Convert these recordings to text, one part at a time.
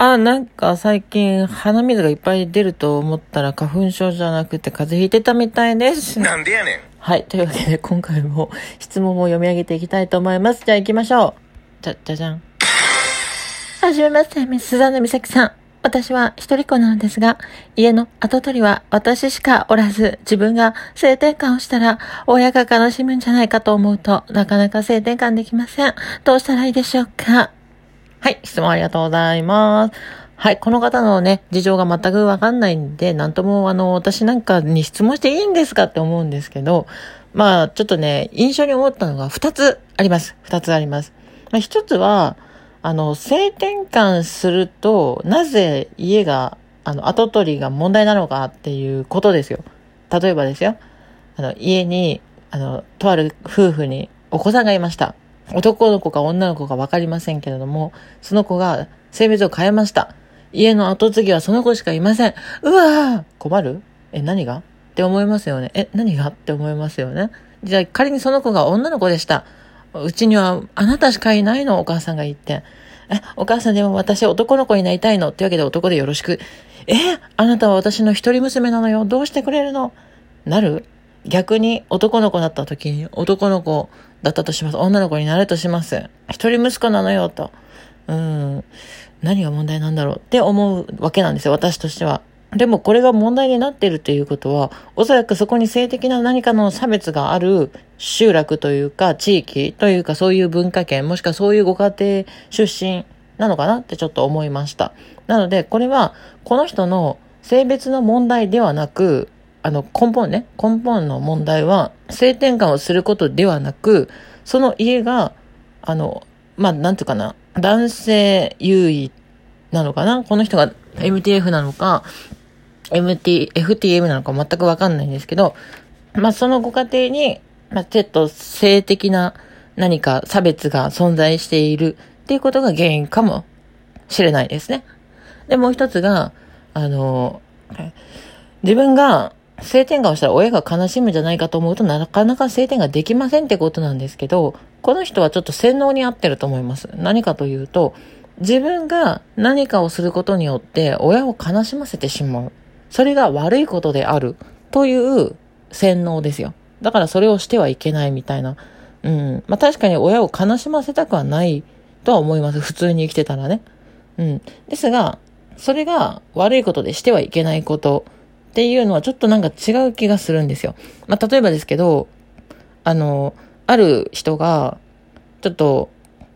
あ、なんか最近鼻水がいっぱい出ると思ったら花粉症じゃなくて風邪ひいてたみたいです。なんでやねん。はい。というわけで今回も質問を読み上げていきたいと思います。じゃあ行きましょう。じゃ、じゃじゃん。はじめまして、ミス・スザンヌ・ミサキさん。私は一人っ子なのですが、家の跡取りは私しかおらず、自分が性転換をしたら、親が悲しむんじゃないかと思うと、なかなか性転換できません。どうしたらいいでしょうか？はい、質問ありがとうございます。はい、この方のね、事情が全くわかんないんで、なんとも、あの、私なんかに質問していいんですかって思うんですけど、まあ、ちょっとね、印象に思ったのが2つあります。2つあります。まあ、1つは、あの、性転換すると、なぜ家が、あの、跡取りが問題なのかっていうことですよ。例えばですよ。あの、家に、あの、とある夫婦にお子さんがいました。男の子か女の子か分かりませんけれども、その子が性別を変えました。家の後継ぎはその子しかいません。うわー困る？え、何が？って思いますよね。え、何が？って思いますよね。じゃあ仮にその子が女の子でした。うちにはあなたしかいないの？お母さんが言って。え、お母さんでも私男の子になりたいの？ってわけで男でよろしく。え、あなたは私の一人娘なのよ？どうしてくれるの？なる？逆に男の子だった時に男の子だったとします。女の子になるとします。一人息子なのよ、と。うん。何が問題なんだろうって思うわけなんですよ、私としては。でもこれが問題になってるっていうことは、おそらくそこに性的な何かの差別がある集落というか、地域というか、そういう文化圏、もしくはそういうご家庭出身なのかなってちょっと思いました。なので、これは、この人の性別の問題ではなく、あの、根本ね、根本の問題は、性転換をすることではなく、その家が、あの、まあ、なんていうかな、男性優位なのかなこの人が MTF なのか、MT、FTM なのか全くわかんないんですけど、まあ、そのご家庭に、まあ、ちょっと性的な何か差別が存在しているっていうことが原因かもしれないですね。で、もう一つが、あの、自分が性転換をしたら親が悲しむんじゃないかと思うとなかなか性転換できませんってことなんですけど、この人はちょっと洗脳に合ってると思います。何かというと、自分が何かをすることによって親を悲しませてしまう。それが悪いことであるという洗脳ですよ。だからそれをしてはいけないみたいな。うん。まあ確かに親を悲しませたくはないとは思います。普通に生きてたらね。うん。ですが、それが悪いことでしてはいけないことっていうのはちょっとなんか違う気がするんですよ。まあ例えばですけど、あの、ある人が、ちょっと、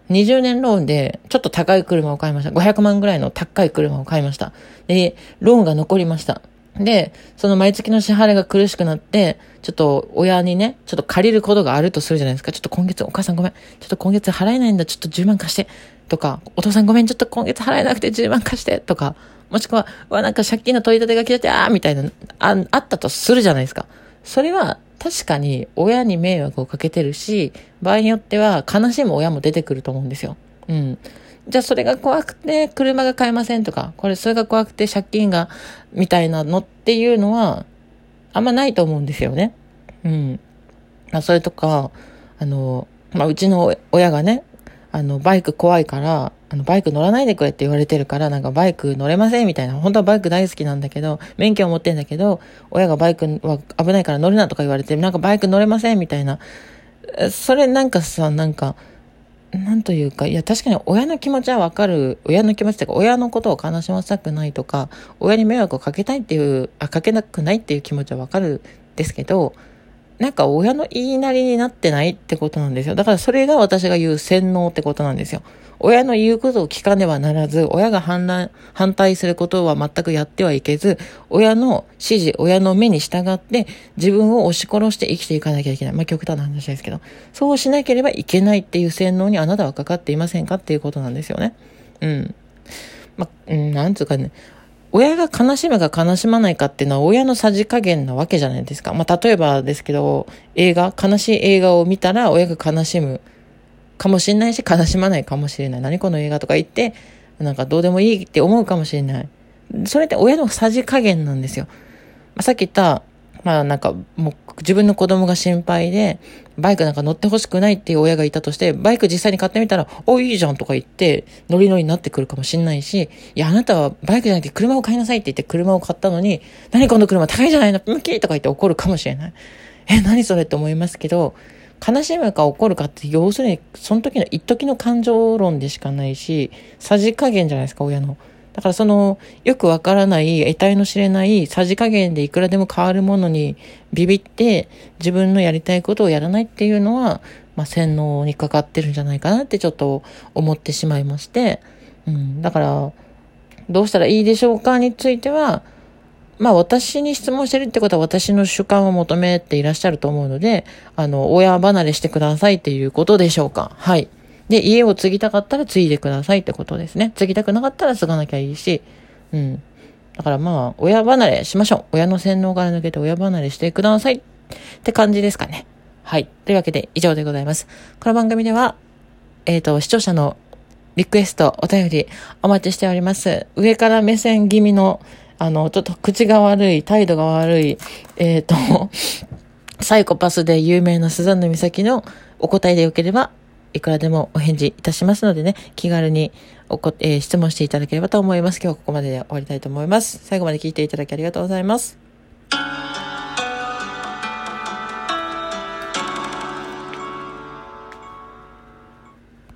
20年ローンで、ちょっと高い車を買いました。500万ぐらいの高い車を買いました。で、ローンが残りました。で、その毎月の支払いが苦しくなって、ちょっと親にね、ちょっと借りることがあるとするじゃないですか。ちょっと今月、お母さんごめん。ちょっと今月払えないんだ。ちょっと10万貸して。とか、お父さんごめん。ちょっと今月払えなくて10万貸して。とか、もしくは、わ、なんか借金の取り立てが来てて、あーみたいな、あ、あったとするじゃないですか。それは、確かに親に迷惑をかけてるし、場合によっては悲しむ親も出てくると思うんですよ。うん。じゃあそれが怖くて車が買えませんとか、これそれが怖くて借金が、みたいなのっていうのは、あんまないと思うんですよね。うん。まあそれとか、あの、まあうちの親がね、あの、バイク怖いから、あの、バイク乗らないでくれって言われてるから、なんかバイク乗れませんみたいな。本当はバイク大好きなんだけど、免許を持ってんだけど、親がバイクは危ないから乗るなとか言われて、なんかバイク乗れませんみたいな。それなんかさ、なんか、なんというか、いや、確かに親の気持ちはわかる。親の気持ちというか、親のことを悲しませたくないとか、親に迷惑をかけたいっていう、あ、かけなくないっていう気持ちはわかるんですけど、なんか親の言いなりになってないってことなんですよ。だからそれが私が言う洗脳ってことなんですよ。親の言うことを聞かねばならず、親が反乱反対することは全くやってはいけず、親の指示、親の目に従って自分を押し殺して生きていかなきゃいけない。まあ極端な話ですけど。そうしなければいけないっていう洗脳にあなたはかかっていませんかっていうことなんですよね。うん。まあ、うん、なんつうかね。親が悲しむか悲しまないかっていうのは親のさじ加減なわけじゃないですか。まあ、例えばですけど、映画、悲しい映画を見たら親が悲しむかもしれないし、悲しまないかもしれない。何この映画とか言って、なんかどうでもいいって思うかもしれない。それって親のさじ加減なんですよ。まあ、さっき言った、まあなんかもう自分の子供が心配で、バイクなんか乗ってほしくないっていう親がいたとして、バイク実際に買ってみたら、お、いいじゃんとか言って、ノリノリになってくるかもしんないし、いや、あなたはバイクじゃなくて車を買いなさいって言って車を買ったのに、何この車高いじゃないの？ムキとか言って怒るかもしれない。え、何それって思いますけど、悲しむか怒るかって、要するに、その時の一時の感情論でしかないし、さじ加減じゃないですか、親の。だからその、よくわからない、得体の知れないさじ加減でいくらでも変わるものにビビって、自分のやりたいことをやらないっていうのは、まあ、洗脳にかかってるんじゃないかなってちょっと思ってしまいまして、うん、だから、どうしたらいいでしょうかについては、まあ私に質問してるってことは私の主観を求めていらっしゃると思うので、あの、親離れしてくださいっていうことでしょうか。はい。で、家を継ぎたかったら継いでくださいってことですね。継ぎたくなかったら継がなきゃいいし、うん。だからまあ、親離れしましょう。親の洗脳から抜けて親離れしてくださいって感じですかね。はい。というわけで以上でございます。この番組では、えっ、ー、と、視聴者のリクエスト、お便りお待ちしております。上から目線気味の、あの、ちょっと口が悪い、態度が悪い、えっ、ー、と、サイコパスで有名なスザンヌ美咲のお答えでよければいくらでもお返事いたしますのでね、気軽におこ、えー、質問していただければと思います。今日はここまでで終わりたいと思います。最後まで聞いていただきありがとうございます。